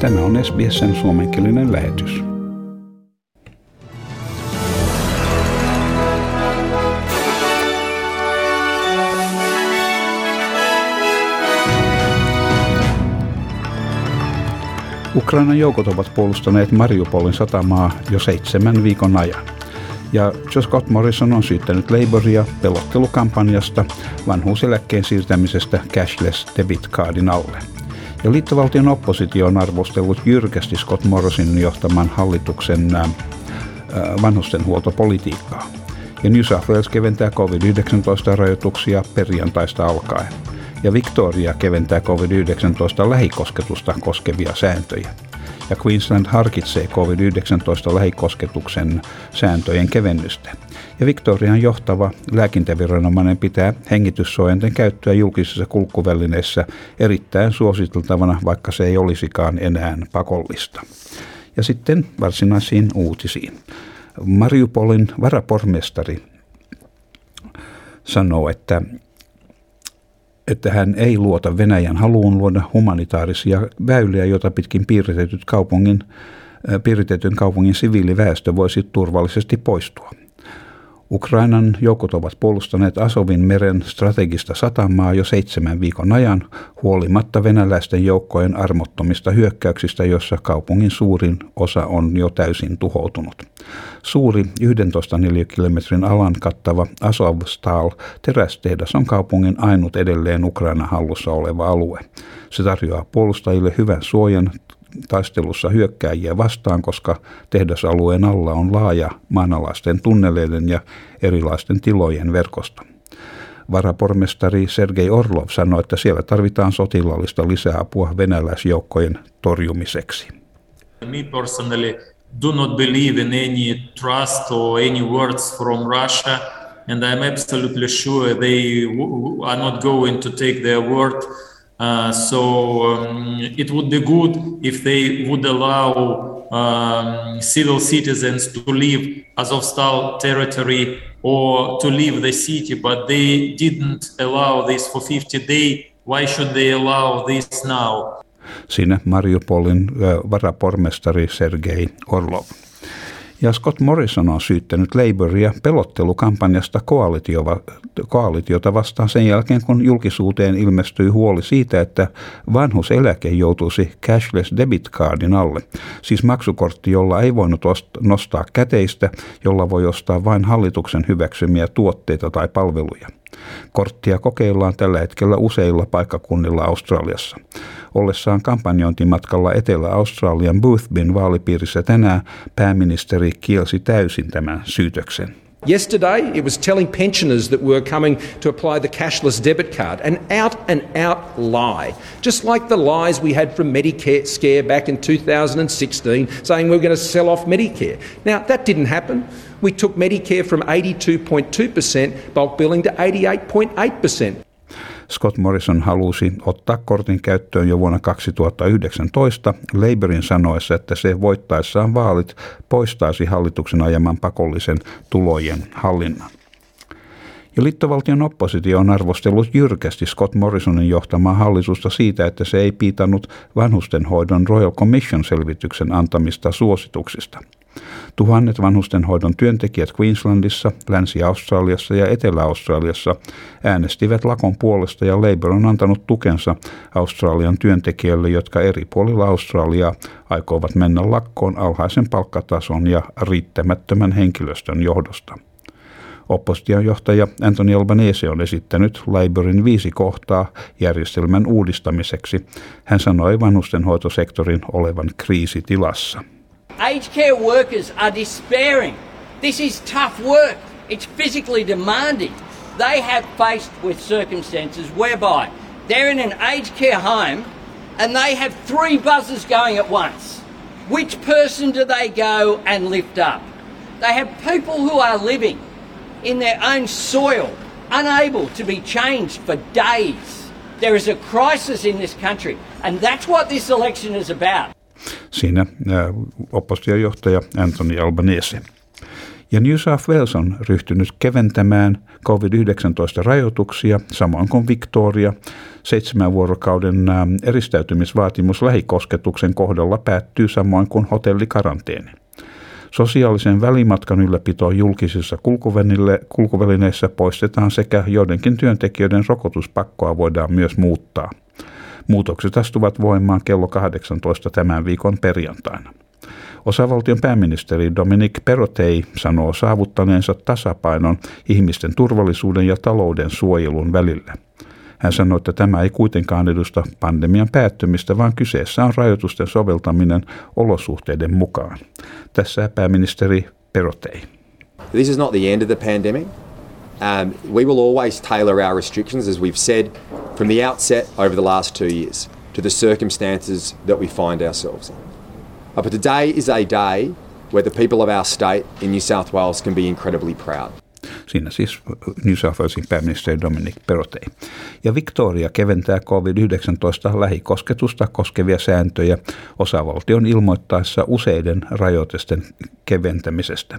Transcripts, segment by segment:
Tämä on SBSn suomenkielinen lähetys. Ukrainan joukot ovat puolustaneet Mariupolin satamaa jo seitsemän viikon ajan. Ja Joe Scott Morrison on syyttänyt Labouria pelottelukampanjasta vanhuuseläkkeen siirtämisestä cashless debit cardin alle. Ja liittovaltion oppositio on arvostellut jyrkästi Scott Morrisonin johtaman hallituksen vanhustenhuoltopolitiikkaa. Ja New South Wales keventää COVID-19-rajoituksia perjantaista alkaen. Ja Victoria keventää COVID-19 lähikosketusta koskevia sääntöjä ja Queensland harkitsee COVID-19 lähikosketuksen sääntöjen kevennystä. Ja Victorian johtava lääkintäviranomainen pitää hengityssuojanten käyttöä julkisissa kulkuvälineissä erittäin suositeltavana, vaikka se ei olisikaan enää pakollista. Ja sitten varsinaisiin uutisiin. Mariupolin varapormestari sanoo, että että hän ei luota Venäjän haluun luoda humanitaarisia väyliä, joita pitkin piiritetyt kaupungin, piiritetyn kaupungin siviiliväestö voisi turvallisesti poistua. Ukrainan joukot ovat puolustaneet Asovin meren strategista satamaa jo seitsemän viikon ajan, huolimatta venäläisten joukkojen armottomista hyökkäyksistä, jossa kaupungin suurin osa on jo täysin tuhoutunut. Suuri 11 neliökilometrin alan kattava Azovstal terästehdas on kaupungin ainut edelleen Ukraina hallussa oleva alue. Se tarjoaa puolustajille hyvän suojan taistelussa hyökkääjiä vastaan, koska tehdasalueen alla on laaja maanalaisten tunneleiden ja erilaisten tilojen verkosto. Varapormestari Sergei Orlov sanoi, että siellä tarvitaan sotilaallista lisäapua venäläisjoukkojen torjumiseksi. Me personally do not believe in any trust or any words from Russia and I'm absolutely sure they are not going to take their word Uh, so um, it would be good if they would allow um, civil citizens to leave Azovstal territory or to leave the city, but they didn't allow this for 50 days. Why should they allow this now? Siinä Mariupolin uh, varapormestari Sergei Orlov. Ja Scott Morrison on syyttänyt Labouria pelottelukampanjasta koalitiota vastaan sen jälkeen, kun julkisuuteen ilmestyi huoli siitä, että vanhuseläke joutuisi cashless debit cardin alle, siis maksukortti, jolla ei voinut nostaa käteistä, jolla voi ostaa vain hallituksen hyväksymiä tuotteita tai palveluja. Korttia kokeillaan tällä hetkellä useilla paikkakunnilla Australiassa. Ollessaan kampanjointimatkalla Etelä-Australian Boothbyn vaalipiirissä tänään pääministeri kielsi täysin tämän syytöksen. Yesterday, it was telling pensioners that we were coming to apply the cashless debit card, an out and out lie. Just like the lies we had from Medicare scare back in 2016, saying we were going to sell off Medicare. Now, that didn't happen. We took Medicare from 82.2% bulk billing to 88.8%. Scott Morrison halusi ottaa kortin käyttöön jo vuonna 2019 Labourin sanoessa, että se voittaessaan vaalit poistaisi hallituksen ajaman pakollisen tulojen hallinnan. Ja liittovaltion oppositio on arvostellut jyrkästi Scott Morrisonin johtamaa hallitusta siitä, että se ei piitannut vanhustenhoidon Royal Commission-selvityksen antamista suosituksista – Tuhannet vanhustenhoidon työntekijät Queenslandissa, Länsi-Australiassa ja Etelä-Australiassa äänestivät lakon puolesta ja Labour on antanut tukensa Australian työntekijöille, jotka eri puolilla Australiaa aikovat mennä lakkoon alhaisen palkkatason ja riittämättömän henkilöstön johdosta. Opposition johtaja Anthony Albanese on esittänyt Labourin viisi kohtaa järjestelmän uudistamiseksi. Hän sanoi vanhustenhoitosektorin olevan kriisitilassa. Aged care workers are despairing. This is tough work. It's physically demanding. They have faced with circumstances whereby they're in an aged care home and they have three buzzers going at once. Which person do they go and lift up? They have people who are living in their own soil, unable to be changed for days. There is a crisis in this country, and that's what this election is about. Siinä oppositiojohtaja Anthony Albanese. Ja New South Wales on ryhtynyt keventämään COVID-19-rajoituksia, samoin kuin Victoria. Seitsemän vuorokauden eristäytymisvaatimus lähikosketuksen kohdalla päättyy samoin kuin hotellikaranteeni. Sosiaalisen välimatkan ylläpito julkisissa kulkuvälineissä poistetaan sekä joidenkin työntekijöiden rokotuspakkoa voidaan myös muuttaa. Muutokset astuvat voimaan kello 18 tämän viikon perjantaina. Osavaltion pääministeri Dominic Perotei sanoo saavuttaneensa tasapainon ihmisten turvallisuuden ja talouden suojelun välillä. Hän sanoi, että tämä ei kuitenkaan edusta pandemian päättymistä, vaan kyseessä on rajoitusten soveltaminen olosuhteiden mukaan. Tässä pääministeri Perotei. This is not the end of the pandemic. Um, we will always tailor our restrictions, as we've said from the outset over the last two years, to the circumstances that we find ourselves in. Uh, but today is a day where the people of our state in New South Wales can be incredibly proud. Siinä siis New South Walesin pääministeri Dominic Perotei. Ja Victoria keventää COVID-19 lähikosketusta koskevia sääntöjä osavaltion ilmoittaessa useiden rajoitusten keventämisestä.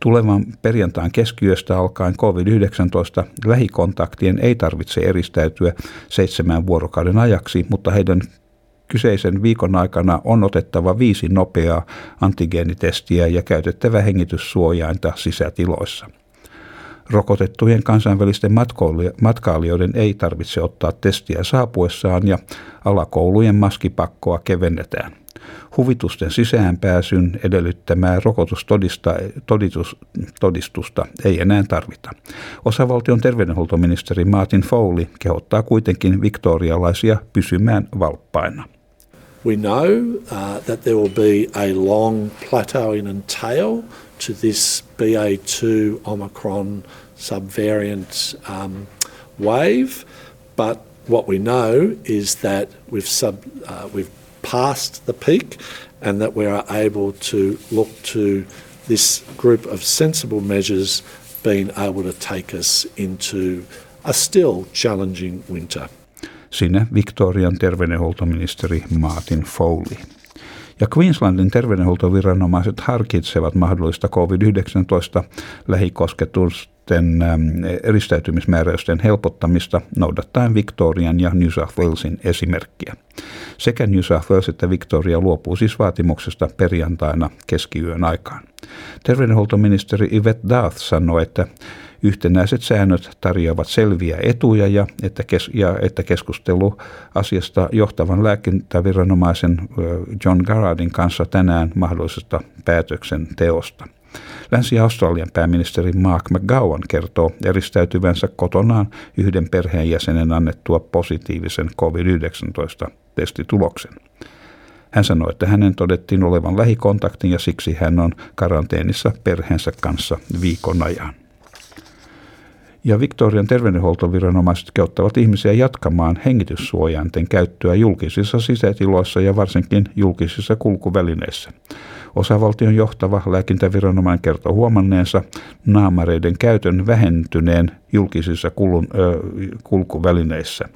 Tulevan perjantain keskiyöstä alkaen COVID-19 lähikontaktien ei tarvitse eristäytyä seitsemän vuorokauden ajaksi, mutta heidän kyseisen viikon aikana on otettava viisi nopeaa antigeenitestiä ja käytettävä hengityssuojainta sisätiloissa. Rokotettujen kansainvälisten matkailijoiden ei tarvitse ottaa testiä saapuessaan ja alakoulujen maskipakkoa kevennetään. Huvitusten sisäänpääsyn edellyttämää rokotustodistusta ei enää tarvita. Osavaltion terveydenhuoltoministeri Martin Foley kehottaa kuitenkin viktorialaisia pysymään valppaina. We know uh, that there will be a long plateauing and tail to this BA2 Omicron subvariant um, wave, but what we know is that we've, sub, uh, we've passed the peak and that we are able to look to this group of sensible measures being able to take us into a still challenging winter. Sinne Victorian terveydenhuoltoministeri Martin Foley. Ja Queenslandin terveydenhuoltoviranomaiset harkitsevat mahdollista COVID-19 lähikosketusten eristäytymismääräysten helpottamista noudattaen Victorian ja New South Walesin esimerkkiä. Sekä New South Wales että Victoria luopuu siis vaatimuksesta perjantaina keskiyön aikaan. Terveydenhuoltoministeri Yvette Darth sanoi, että Yhtenäiset säännöt tarjoavat selviä etuja ja että, kes- ja että keskustelu asiasta johtavan lääkintäviranomaisen John Garardin kanssa tänään mahdollisesta päätöksenteosta. Länsi-Australian pääministeri Mark McGowan kertoo eristäytyvänsä kotonaan yhden perheenjäsenen annettua positiivisen COVID-19-testituloksen. Hän sanoi, että hänen todettiin olevan lähikontaktin ja siksi hän on karanteenissa perheensä kanssa viikon ajan. Ja Victorian terveydenhuoltoviranomaiset kehottavat ihmisiä jatkamaan hengityssuojainten käyttöä julkisissa sisätiloissa ja varsinkin julkisissa kulkuvälineissä. Osavaltion johtava lääkintäviranomainen kertoo huomanneensa naamareiden käytön vähentyneen julkisissa kulun, ö, kulkuvälineissä.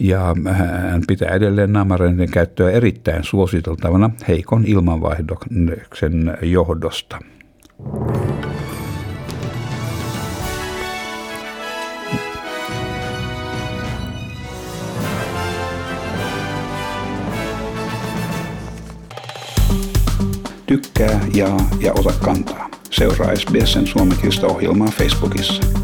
Ja hän pitää edelleen naamareiden käyttöä erittäin suositeltavana heikon ilmanvaihdoksen johdosta. Tykkää, jaa ja ota kantaa. Seuraa SBSn suomenkielistä ohjelmaa Facebookissa.